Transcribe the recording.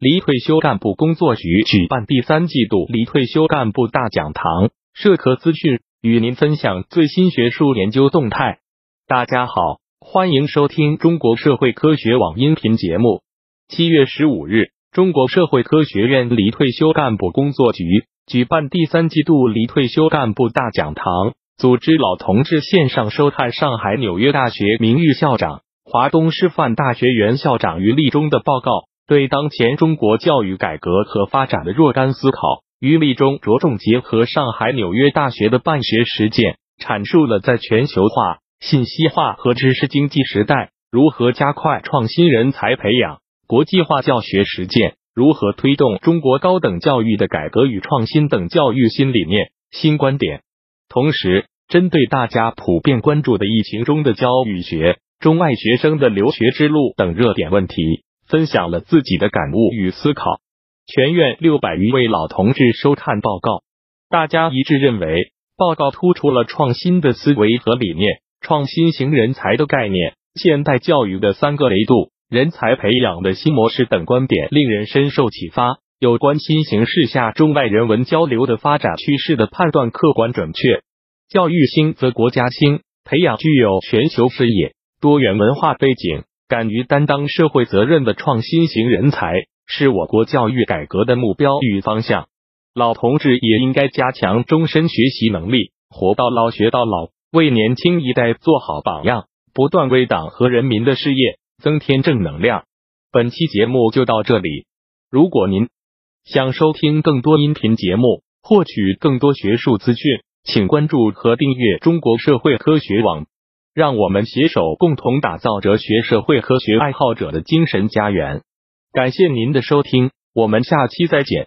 离退休干部工作局举办第三季度离退休干部大讲堂，社科资讯与您分享最新学术研究动态。大家好，欢迎收听中国社会科学网音频节目。七月十五日，中国社会科学院离退休干部工作局举办第三季度离退休干部大讲堂，组织老同志线上收看上海纽约大学名誉校长。华东师范大学原校长于立中的报告，对当前中国教育改革和发展的若干思考。于立中着重结合上海纽约大学的办学实践，阐述了在全球化、信息化和知识经济时代，如何加快创新人才培养、国际化教学实践，如何推动中国高等教育的改革与创新等教育新理念、新观点。同时，针对大家普遍关注的疫情中的教育学。中外学生的留学之路等热点问题，分享了自己的感悟与思考。全院六百余位老同志收看报告，大家一致认为，报告突出了创新的思维和理念、创新型人才的概念、现代教育的三个维度、人才培养的新模式等观点，令人深受启发。有关新形势下中外人文交流的发展趋势的判断客观准确。教育兴则国家兴，培养具有全球视野。多元文化背景、敢于担当社会责任的创新型人才，是我国教育改革的目标与方向。老同志也应该加强终身学习能力，活到老学到老，为年轻一代做好榜样，不断为党和人民的事业增添正能量。本期节目就到这里。如果您想收听更多音频节目，获取更多学术资讯，请关注和订阅中国社会科学网。让我们携手共同打造哲学社会科学爱好者的精神家园。感谢您的收听，我们下期再见。